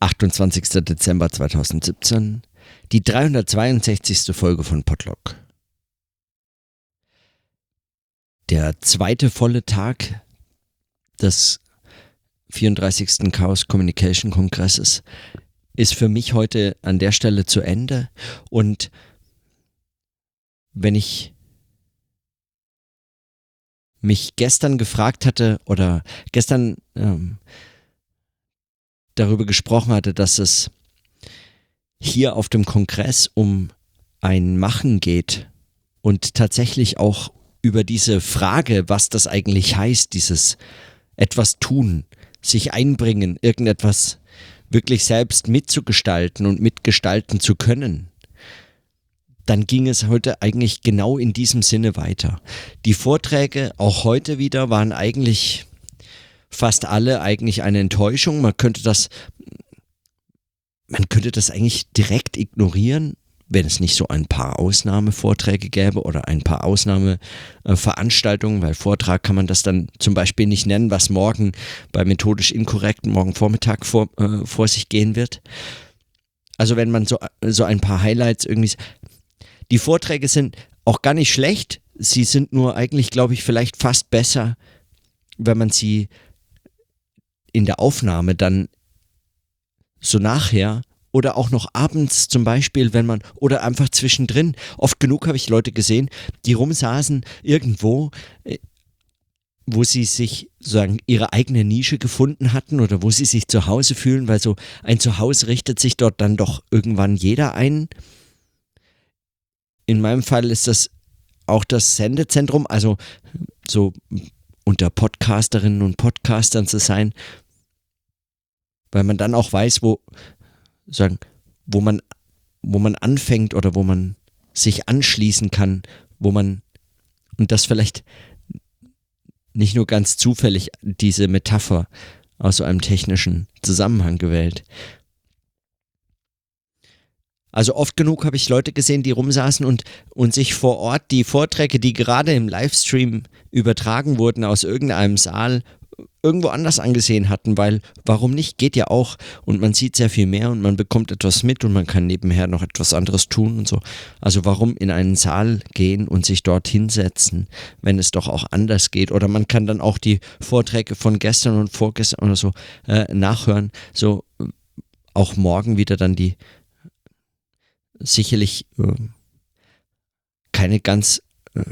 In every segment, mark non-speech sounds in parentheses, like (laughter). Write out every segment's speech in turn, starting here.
28. Dezember 2017, die 362. Folge von Podlock. Der zweite volle Tag des 34. Chaos Communication Kongresses ist für mich heute an der Stelle zu Ende und wenn ich mich gestern gefragt hatte oder gestern ähm, darüber gesprochen hatte, dass es hier auf dem Kongress um ein Machen geht und tatsächlich auch über diese Frage, was das eigentlich heißt, dieses etwas tun, sich einbringen, irgendetwas wirklich selbst mitzugestalten und mitgestalten zu können, dann ging es heute eigentlich genau in diesem Sinne weiter. Die Vorträge, auch heute wieder, waren eigentlich fast alle eigentlich eine Enttäuschung. Man könnte das, man könnte das eigentlich direkt ignorieren, wenn es nicht so ein paar Ausnahmevorträge gäbe oder ein paar Ausnahmeveranstaltungen, weil Vortrag kann man das dann zum Beispiel nicht nennen, was morgen bei methodisch inkorrekten morgen Vormittag vor, äh, vor sich gehen wird. Also wenn man so, so ein paar Highlights irgendwie, die Vorträge sind auch gar nicht schlecht, sie sind nur eigentlich, glaube ich, vielleicht fast besser, wenn man sie in der Aufnahme dann so nachher oder auch noch abends zum Beispiel, wenn man, oder einfach zwischendrin. Oft genug habe ich Leute gesehen, die rumsaßen irgendwo, äh, wo sie sich sozusagen ihre eigene Nische gefunden hatten oder wo sie sich zu Hause fühlen, weil so ein Zuhause richtet sich dort dann doch irgendwann jeder ein. In meinem Fall ist das auch das Sendezentrum, also so unter Podcasterinnen und Podcastern zu sein, weil man dann auch weiß, wo sagen, wo man wo man anfängt oder wo man sich anschließen kann, wo man und das vielleicht nicht nur ganz zufällig diese Metapher aus so einem technischen Zusammenhang gewählt. Also oft genug habe ich Leute gesehen, die rumsaßen und, und sich vor Ort die Vorträge, die gerade im Livestream übertragen wurden aus irgendeinem Saal, irgendwo anders angesehen hatten, weil warum nicht, geht ja auch. Und man sieht sehr viel mehr und man bekommt etwas mit und man kann nebenher noch etwas anderes tun und so. Also warum in einen Saal gehen und sich dort hinsetzen, wenn es doch auch anders geht? Oder man kann dann auch die Vorträge von gestern und vorgestern oder so äh, nachhören, so auch morgen wieder dann die sicherlich äh, keine ganz äh,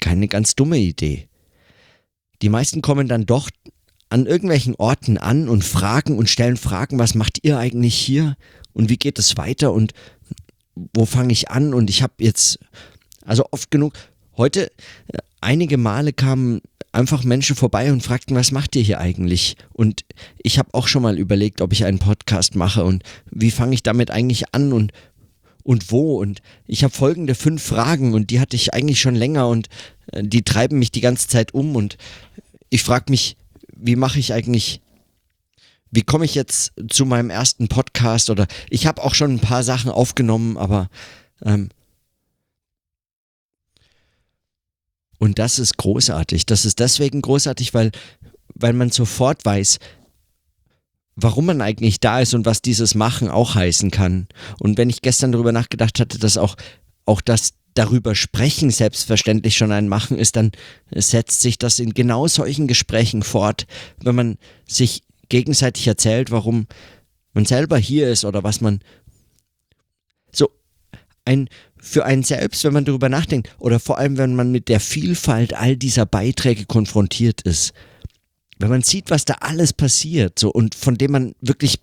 keine ganz dumme Idee. Die meisten kommen dann doch an irgendwelchen Orten an und fragen und stellen Fragen, was macht ihr eigentlich hier und wie geht es weiter und wo fange ich an? Und ich habe jetzt, also oft genug, heute äh, einige Male kamen einfach Menschen vorbei und fragten, was macht ihr hier eigentlich? Und ich habe auch schon mal überlegt, ob ich einen Podcast mache und wie fange ich damit eigentlich an? Und und wo und ich habe folgende fünf Fragen und die hatte ich eigentlich schon länger und äh, die treiben mich die ganze Zeit um und ich frage mich, wie mache ich eigentlich, wie komme ich jetzt zu meinem ersten Podcast oder ich habe auch schon ein paar Sachen aufgenommen, aber ähm, und das ist großartig. Das ist deswegen großartig, weil, weil man sofort weiß, warum man eigentlich da ist und was dieses Machen auch heißen kann. Und wenn ich gestern darüber nachgedacht hatte, dass auch, auch das darüber sprechen selbstverständlich schon ein Machen ist, dann setzt sich das in genau solchen Gesprächen fort, wenn man sich gegenseitig erzählt, warum man selber hier ist oder was man so ein für einen selbst, wenn man darüber nachdenkt oder vor allem, wenn man mit der Vielfalt all dieser Beiträge konfrontiert ist, wenn man sieht, was da alles passiert, so und von dem man wirklich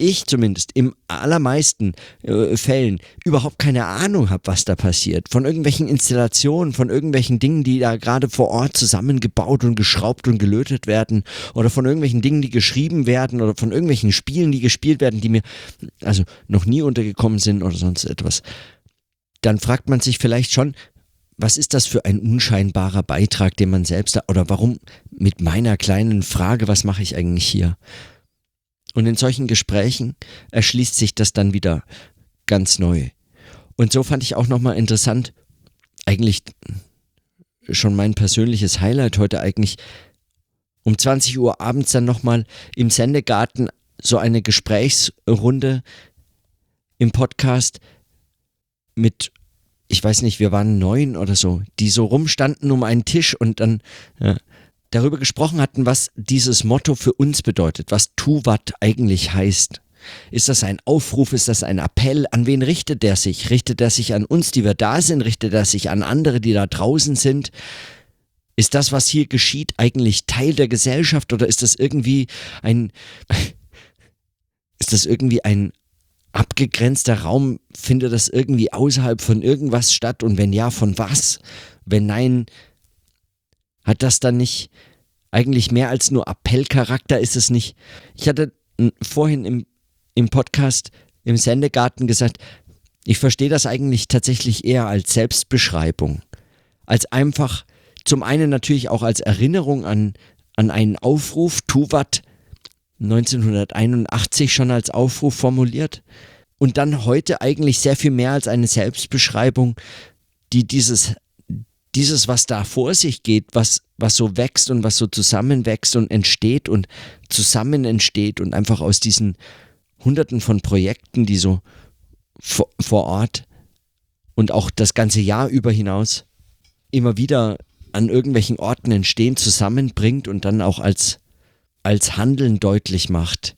ich zumindest im allermeisten äh, Fällen überhaupt keine Ahnung habe, was da passiert. Von irgendwelchen Installationen, von irgendwelchen Dingen, die da gerade vor Ort zusammengebaut und geschraubt und gelötet werden oder von irgendwelchen Dingen, die geschrieben werden oder von irgendwelchen Spielen, die gespielt werden, die mir also noch nie untergekommen sind oder sonst etwas. Dann fragt man sich vielleicht schon, was ist das für ein unscheinbarer Beitrag, den man selbst da, oder warum mit meiner kleinen Frage, was mache ich eigentlich hier? Und in solchen Gesprächen erschließt sich das dann wieder ganz neu. Und so fand ich auch nochmal interessant, eigentlich schon mein persönliches Highlight heute eigentlich um 20 Uhr abends dann nochmal im Sendegarten so eine Gesprächsrunde im Podcast mit, ich weiß nicht, wir waren neun oder so, die so rumstanden um einen Tisch und dann ja, darüber gesprochen hatten, was dieses Motto für uns bedeutet, was Tuvat eigentlich heißt. Ist das ein Aufruf? Ist das ein Appell? An wen richtet er sich? Richtet er sich an uns, die wir da sind? Richtet er sich an andere, die da draußen sind? Ist das, was hier geschieht, eigentlich Teil der Gesellschaft oder ist das irgendwie ein, (laughs) ist das irgendwie ein abgegrenzter Raum? Findet das irgendwie außerhalb von irgendwas statt? Und wenn ja, von was? Wenn nein, hat das dann nicht eigentlich mehr als nur Appellcharakter? Ist es nicht? Ich hatte vorhin im, im Podcast im Sendegarten gesagt, ich verstehe das eigentlich tatsächlich eher als Selbstbeschreibung, als einfach zum einen natürlich auch als Erinnerung an, an einen Aufruf, Tuvat 1981 schon als Aufruf formuliert. Und dann heute eigentlich sehr viel mehr als eine Selbstbeschreibung, die dieses, dieses, was da vor sich geht, was, was so wächst und was so zusammenwächst und entsteht und zusammen entsteht und einfach aus diesen hunderten von Projekten, die so vor, vor Ort und auch das ganze Jahr über hinaus immer wieder an irgendwelchen Orten entstehen, zusammenbringt und dann auch als, als Handeln deutlich macht.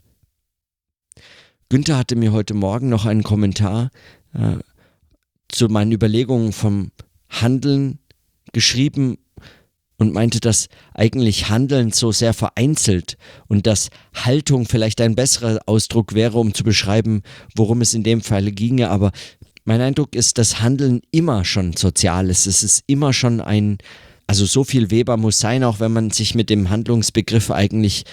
Günther hatte mir heute Morgen noch einen Kommentar äh, zu meinen Überlegungen vom Handeln geschrieben und meinte, dass eigentlich Handeln so sehr vereinzelt und dass Haltung vielleicht ein besserer Ausdruck wäre, um zu beschreiben, worum es in dem Fall ginge. Aber mein Eindruck ist, dass Handeln immer schon sozial ist. Es ist immer schon ein, also so viel Weber muss sein, auch wenn man sich mit dem Handlungsbegriff eigentlich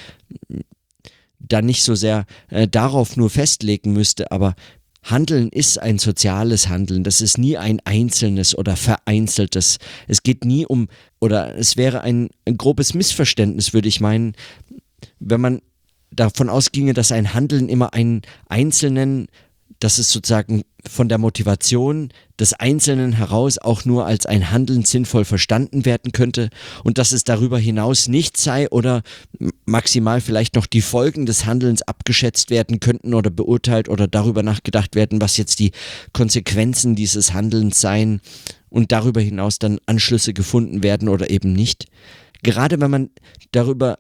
da nicht so sehr äh, darauf nur festlegen müsste, aber Handeln ist ein soziales Handeln. Das ist nie ein einzelnes oder vereinzeltes. Es geht nie um, oder es wäre ein, ein grobes Missverständnis, würde ich meinen, wenn man davon ausginge, dass ein Handeln immer einen einzelnen dass es sozusagen von der Motivation des Einzelnen heraus auch nur als ein Handeln sinnvoll verstanden werden könnte und dass es darüber hinaus nicht sei oder maximal vielleicht noch die Folgen des Handelns abgeschätzt werden könnten oder beurteilt oder darüber nachgedacht werden, was jetzt die Konsequenzen dieses Handelns seien und darüber hinaus dann Anschlüsse gefunden werden oder eben nicht. Gerade wenn man darüber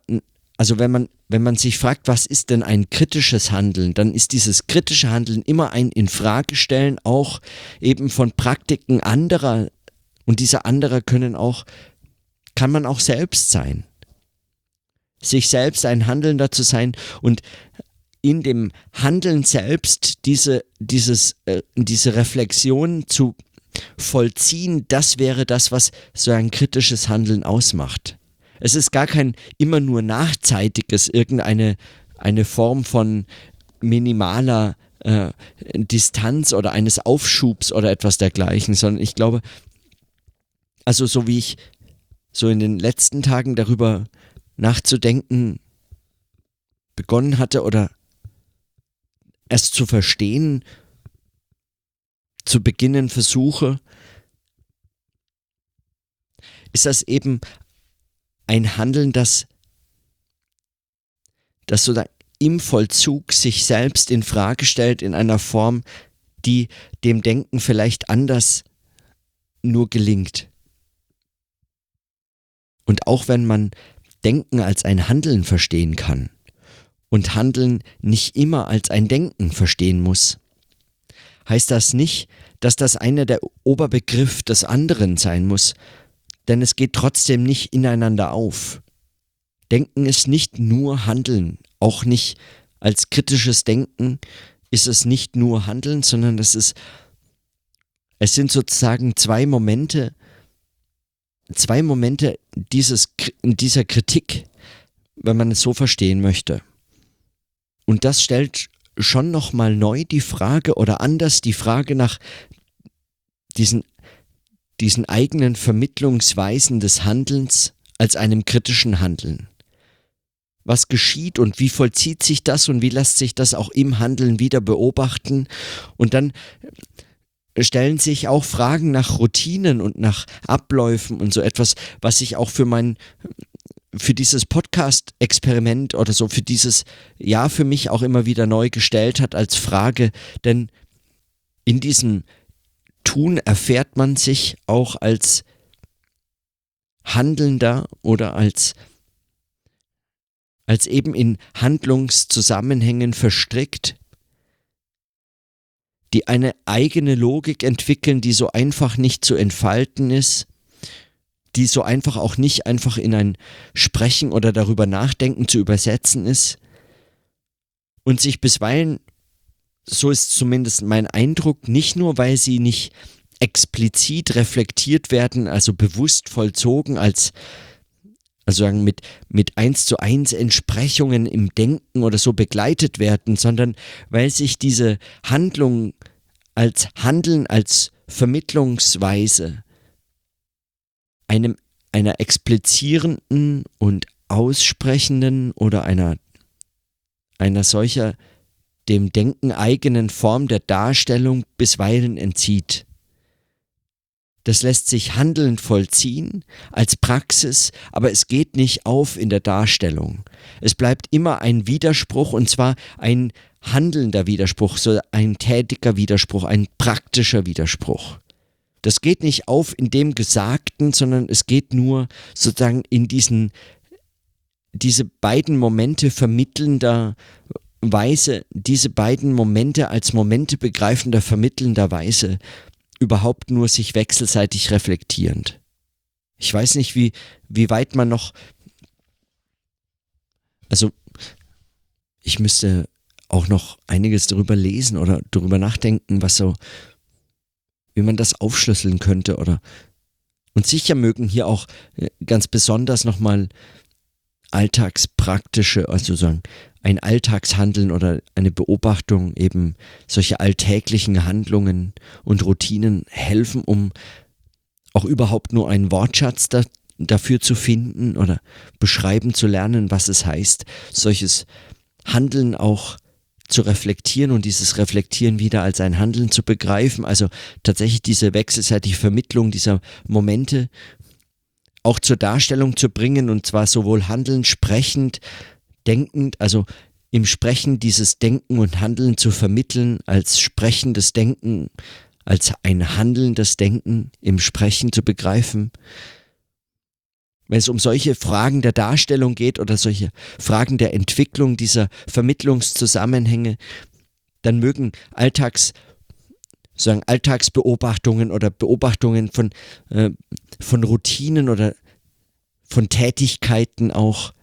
also wenn man, wenn man sich fragt, was ist denn ein kritisches Handeln, dann ist dieses kritische Handeln immer ein Infragestellen auch eben von Praktiken anderer und diese anderer können auch, kann man auch selbst sein. Sich selbst ein Handelnder zu sein und in dem Handeln selbst diese, dieses, äh, diese Reflexion zu vollziehen, das wäre das, was so ein kritisches Handeln ausmacht. Es ist gar kein immer nur nachzeitiges, irgendeine eine Form von minimaler äh, Distanz oder eines Aufschubs oder etwas dergleichen, sondern ich glaube, also so wie ich so in den letzten Tagen darüber nachzudenken begonnen hatte oder erst zu verstehen, zu beginnen versuche, ist das eben ein Handeln, das, das so im Vollzug sich selbst in Frage stellt in einer Form, die dem Denken vielleicht anders nur gelingt. Und auch wenn man Denken als ein Handeln verstehen kann und Handeln nicht immer als ein Denken verstehen muss, heißt das nicht, dass das eine der Oberbegriff des anderen sein muss, denn es geht trotzdem nicht ineinander auf. Denken ist nicht nur Handeln, auch nicht als kritisches Denken ist es nicht nur Handeln, sondern es ist, es sind sozusagen zwei Momente, zwei Momente dieses, dieser Kritik, wenn man es so verstehen möchte. Und das stellt schon nochmal neu die Frage oder anders die Frage nach diesen diesen eigenen Vermittlungsweisen des Handelns als einem kritischen Handeln. Was geschieht und wie vollzieht sich das und wie lässt sich das auch im Handeln wieder beobachten? Und dann stellen sich auch Fragen nach Routinen und nach Abläufen und so etwas, was ich auch für mein für dieses Podcast-Experiment oder so, für dieses Jahr für mich auch immer wieder neu gestellt hat als Frage, denn in diesem Tun erfährt man sich auch als Handelnder oder als, als eben in Handlungszusammenhängen verstrickt, die eine eigene Logik entwickeln, die so einfach nicht zu entfalten ist, die so einfach auch nicht einfach in ein Sprechen oder darüber nachdenken zu übersetzen ist und sich bisweilen, so ist zumindest mein Eindruck, nicht nur weil sie nicht explizit reflektiert werden, also bewusst vollzogen als also sagen mit, mit eins zu eins Entsprechungen im Denken oder so begleitet werden, sondern weil sich diese Handlung als Handeln, als Vermittlungsweise einem, einer explizierenden und aussprechenden oder einer, einer solcher dem Denken eigenen Form der Darstellung bisweilen entzieht. Das lässt sich handelnd vollziehen als Praxis, aber es geht nicht auf in der Darstellung. Es bleibt immer ein Widerspruch und zwar ein handelnder Widerspruch, so ein tätiger Widerspruch, ein praktischer Widerspruch. Das geht nicht auf in dem Gesagten, sondern es geht nur sozusagen in diesen, diese beiden Momente vermittelnder Weise, diese beiden Momente als Momente begreifender, vermittelnder Weise überhaupt nur sich wechselseitig reflektierend. Ich weiß nicht, wie, wie weit man noch, also ich müsste auch noch einiges darüber lesen oder darüber nachdenken, was so wie man das aufschlüsseln könnte oder und sicher mögen hier auch äh, ganz besonders nochmal alltagspraktische, also sagen, ein Alltagshandeln oder eine Beobachtung eben solche alltäglichen Handlungen und Routinen helfen, um auch überhaupt nur einen Wortschatz da, dafür zu finden oder beschreiben zu lernen, was es heißt, solches Handeln auch zu reflektieren und dieses Reflektieren wieder als ein Handeln zu begreifen. Also tatsächlich diese wechselseitige Vermittlung dieser Momente auch zur Darstellung zu bringen und zwar sowohl handelnd, sprechend, denkend, also im Sprechen dieses Denken und Handeln zu vermitteln als sprechendes Denken, als ein handelndes Denken im Sprechen zu begreifen. Wenn es um solche Fragen der Darstellung geht oder solche Fragen der Entwicklung dieser Vermittlungszusammenhänge, dann mögen Alltags sagen Alltagsbeobachtungen oder Beobachtungen von, äh, von Routinen oder von Tätigkeiten auch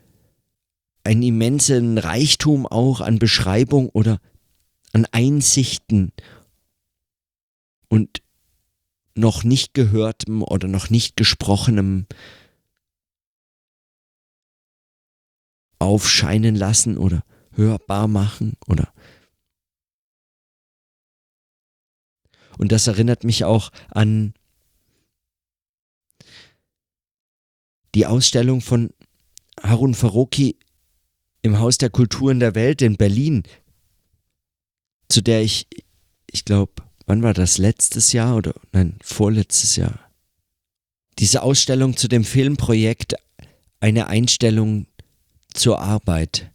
einen immensen Reichtum auch an Beschreibung oder an Einsichten und noch nicht gehörtem oder noch nicht gesprochenem aufscheinen lassen oder hörbar machen oder und das erinnert mich auch an die Ausstellung von Harun Faroki im Haus der Kulturen der Welt in Berlin, zu der ich, ich glaube, wann war das, letztes Jahr oder nein, vorletztes Jahr? Diese Ausstellung zu dem Filmprojekt Eine Einstellung zur Arbeit.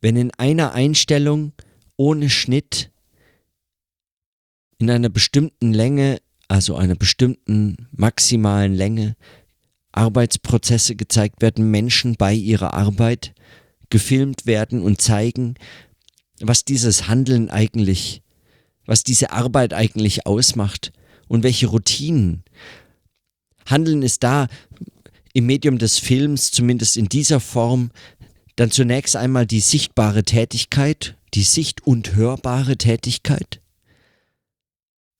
Wenn in einer Einstellung ohne Schnitt in einer bestimmten Länge, also einer bestimmten maximalen Länge, Arbeitsprozesse gezeigt werden, Menschen bei ihrer Arbeit gefilmt werden und zeigen, was dieses Handeln eigentlich, was diese Arbeit eigentlich ausmacht und welche Routinen. Handeln ist da im Medium des Films, zumindest in dieser Form, dann zunächst einmal die sichtbare Tätigkeit, die sicht- und hörbare Tätigkeit,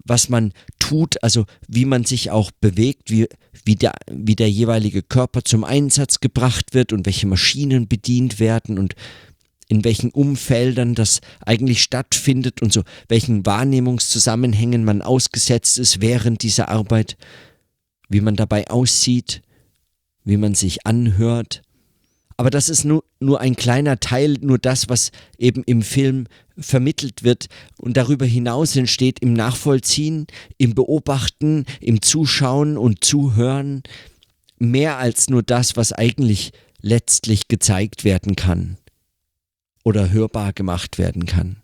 was man tut, also wie man sich auch bewegt, wie, wie, der, wie der jeweilige Körper zum Einsatz gebracht wird und welche Maschinen bedient werden und in welchen Umfeldern das eigentlich stattfindet und so welchen Wahrnehmungszusammenhängen man ausgesetzt ist während dieser Arbeit, wie man dabei aussieht, wie man sich anhört. Aber das ist nur, nur ein kleiner Teil, nur das, was eben im Film vermittelt wird. Und darüber hinaus entsteht im Nachvollziehen, im Beobachten, im Zuschauen und Zuhören mehr als nur das, was eigentlich letztlich gezeigt werden kann oder hörbar gemacht werden kann.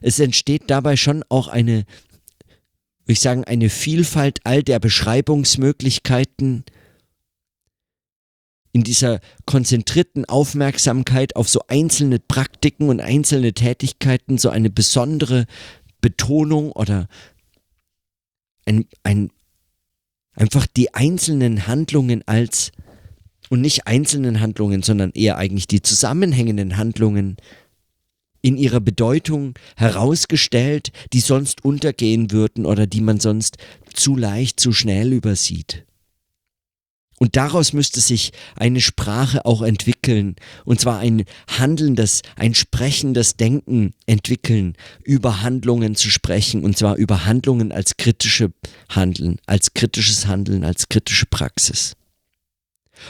Es entsteht dabei schon auch eine, würde ich sagen, eine Vielfalt all der Beschreibungsmöglichkeiten in dieser konzentrierten Aufmerksamkeit auf so einzelne Praktiken und einzelne Tätigkeiten so eine besondere Betonung oder ein, ein, einfach die einzelnen Handlungen als und nicht einzelnen Handlungen, sondern eher eigentlich die zusammenhängenden Handlungen in ihrer Bedeutung herausgestellt, die sonst untergehen würden oder die man sonst zu leicht, zu schnell übersieht. Und daraus müsste sich eine Sprache auch entwickeln, und zwar ein handelndes, ein sprechendes Denken entwickeln, über Handlungen zu sprechen, und zwar über Handlungen als kritische Handeln, als kritisches Handeln, als kritische Praxis.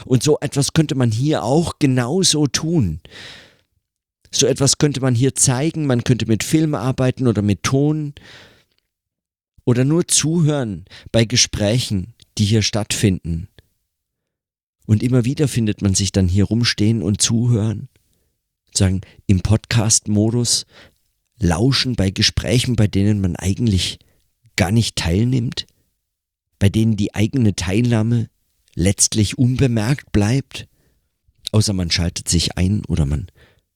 Und so etwas könnte man hier auch genauso tun. So etwas könnte man hier zeigen, man könnte mit Film arbeiten oder mit Ton oder nur zuhören bei Gesprächen, die hier stattfinden. Und immer wieder findet man sich dann hier rumstehen und zuhören, sagen im Podcast-Modus, lauschen bei Gesprächen, bei denen man eigentlich gar nicht teilnimmt, bei denen die eigene Teilnahme letztlich unbemerkt bleibt, außer man schaltet sich ein oder man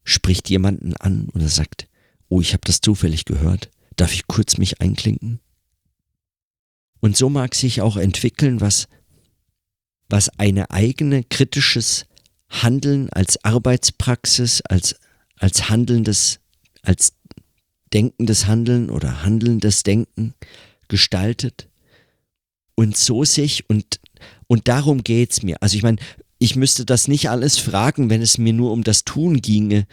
spricht jemanden an oder sagt, oh, ich habe das zufällig gehört, darf ich kurz mich einklinken? Und so mag sich auch entwickeln, was was eine eigene kritisches Handeln als Arbeitspraxis, als, als handelndes, als denkendes Handeln oder handelndes Denken gestaltet und so sich und, und darum geht's mir. Also ich meine, ich müsste das nicht alles fragen, wenn es mir nur um das Tun ginge.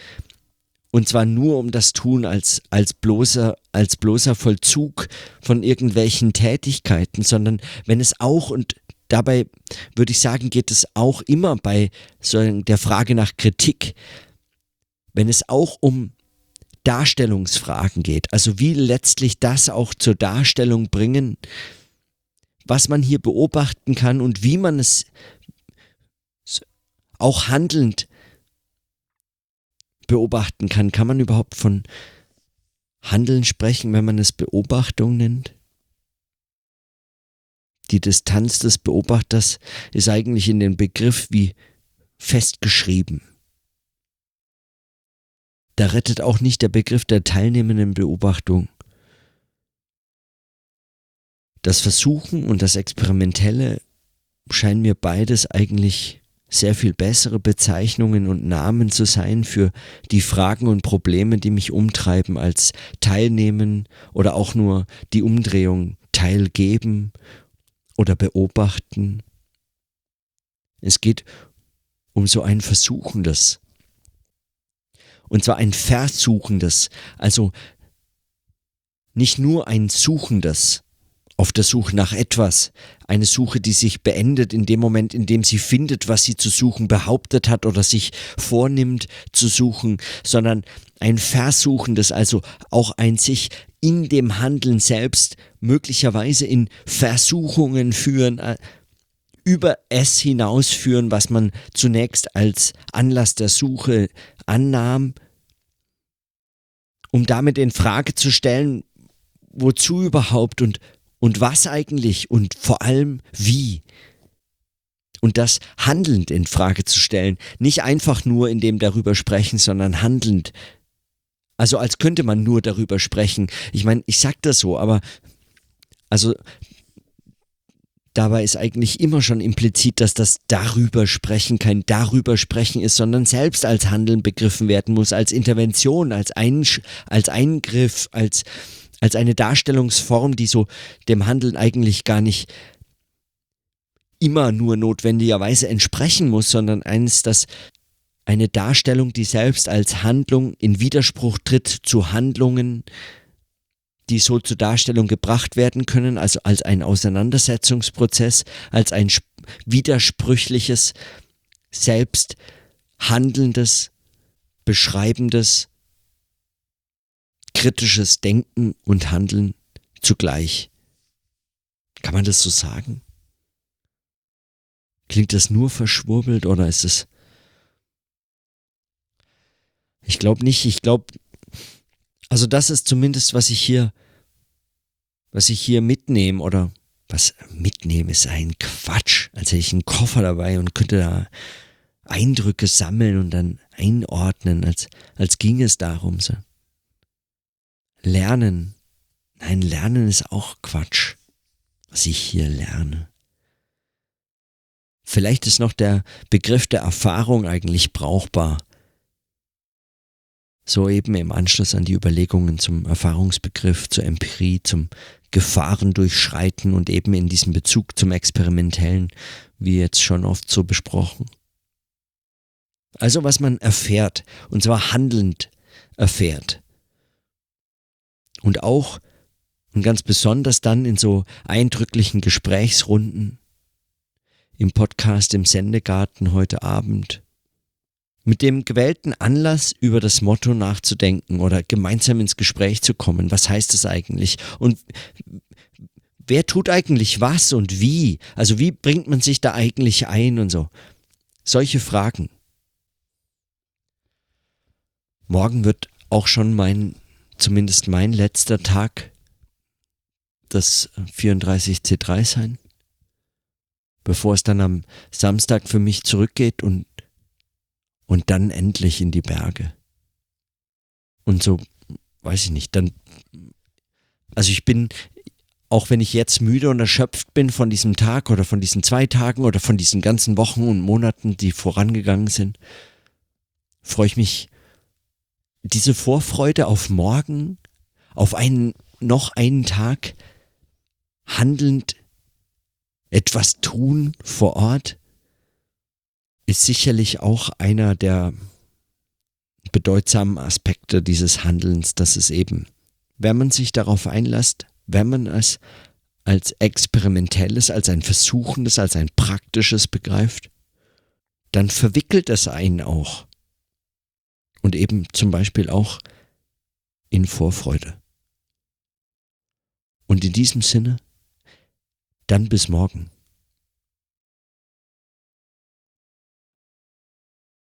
Und zwar nur um das Tun als, als, bloßer, als bloßer Vollzug von irgendwelchen Tätigkeiten, sondern wenn es auch, und dabei würde ich sagen, geht es auch immer bei so der Frage nach Kritik, wenn es auch um Darstellungsfragen geht, also wie letztlich das auch zur Darstellung bringen, was man hier beobachten kann und wie man es auch handelnd beobachten kann. Kann man überhaupt von Handeln sprechen, wenn man es Beobachtung nennt? Die Distanz des Beobachters ist eigentlich in den Begriff wie festgeschrieben. Da rettet auch nicht der Begriff der teilnehmenden Beobachtung. Das Versuchen und das Experimentelle scheinen mir beides eigentlich sehr viel bessere Bezeichnungen und Namen zu sein für die Fragen und Probleme, die mich umtreiben, als Teilnehmen oder auch nur die Umdrehung teilgeben oder beobachten. Es geht um so ein Versuchendes. Und zwar ein Versuchendes, also nicht nur ein Suchendes auf der Suche nach etwas, eine Suche, die sich beendet in dem Moment, in dem sie findet, was sie zu suchen behauptet hat oder sich vornimmt zu suchen, sondern ein Versuchendes, also auch ein sich in dem Handeln selbst möglicherweise in Versuchungen führen, äh, über es hinausführen, was man zunächst als Anlass der Suche annahm, um damit in Frage zu stellen, wozu überhaupt und, und was eigentlich und vor allem wie. Und das handelnd in Frage zu stellen, nicht einfach nur in dem darüber sprechen, sondern handelnd also als könnte man nur darüber sprechen. Ich meine, ich sag das so, aber also dabei ist eigentlich immer schon implizit, dass das darüber sprechen kein darüber sprechen ist, sondern selbst als Handeln begriffen werden muss, als Intervention, als, ein, als Eingriff, als, als eine Darstellungsform, die so dem Handeln eigentlich gar nicht immer nur notwendigerweise entsprechen muss, sondern eines, das eine Darstellung, die selbst als Handlung in Widerspruch tritt zu Handlungen, die so zur Darstellung gebracht werden können, also als ein Auseinandersetzungsprozess, als ein widersprüchliches, selbst handelndes, beschreibendes, kritisches Denken und Handeln zugleich. Kann man das so sagen? Klingt das nur verschwurbelt oder ist es Ich glaube nicht, ich glaube, also das ist zumindest, was ich hier, was ich hier mitnehme oder was mitnehme, ist ein Quatsch. Als hätte ich einen Koffer dabei und könnte da Eindrücke sammeln und dann einordnen, als, als ging es darum. So. Lernen. Nein, Lernen ist auch Quatsch, was ich hier lerne. Vielleicht ist noch der Begriff der Erfahrung eigentlich brauchbar. So eben im Anschluss an die Überlegungen zum Erfahrungsbegriff, zur Empirie, zum Gefahren durchschreiten und eben in diesem Bezug zum Experimentellen, wie jetzt schon oft so besprochen. Also was man erfährt, und zwar handelnd erfährt. Und auch und ganz besonders dann in so eindrücklichen Gesprächsrunden im Podcast im Sendegarten heute Abend mit dem gewählten Anlass über das Motto nachzudenken oder gemeinsam ins Gespräch zu kommen. Was heißt das eigentlich? Und wer tut eigentlich was und wie? Also wie bringt man sich da eigentlich ein und so? Solche Fragen. Morgen wird auch schon mein, zumindest mein letzter Tag, das 34C3 sein, bevor es dann am Samstag für mich zurückgeht und, und dann endlich in die Berge. Und so, weiß ich nicht, dann, also ich bin, auch wenn ich jetzt müde und erschöpft bin von diesem Tag oder von diesen zwei Tagen oder von diesen ganzen Wochen und Monaten, die vorangegangen sind, freue ich mich diese Vorfreude auf morgen, auf einen, noch einen Tag, handelnd etwas tun vor Ort, ist sicherlich auch einer der bedeutsamen Aspekte dieses Handelns, dass es eben, wenn man sich darauf einlässt, wenn man es als experimentelles, als ein versuchendes, als ein praktisches begreift, dann verwickelt es einen auch und eben zum Beispiel auch in Vorfreude. Und in diesem Sinne, dann bis morgen.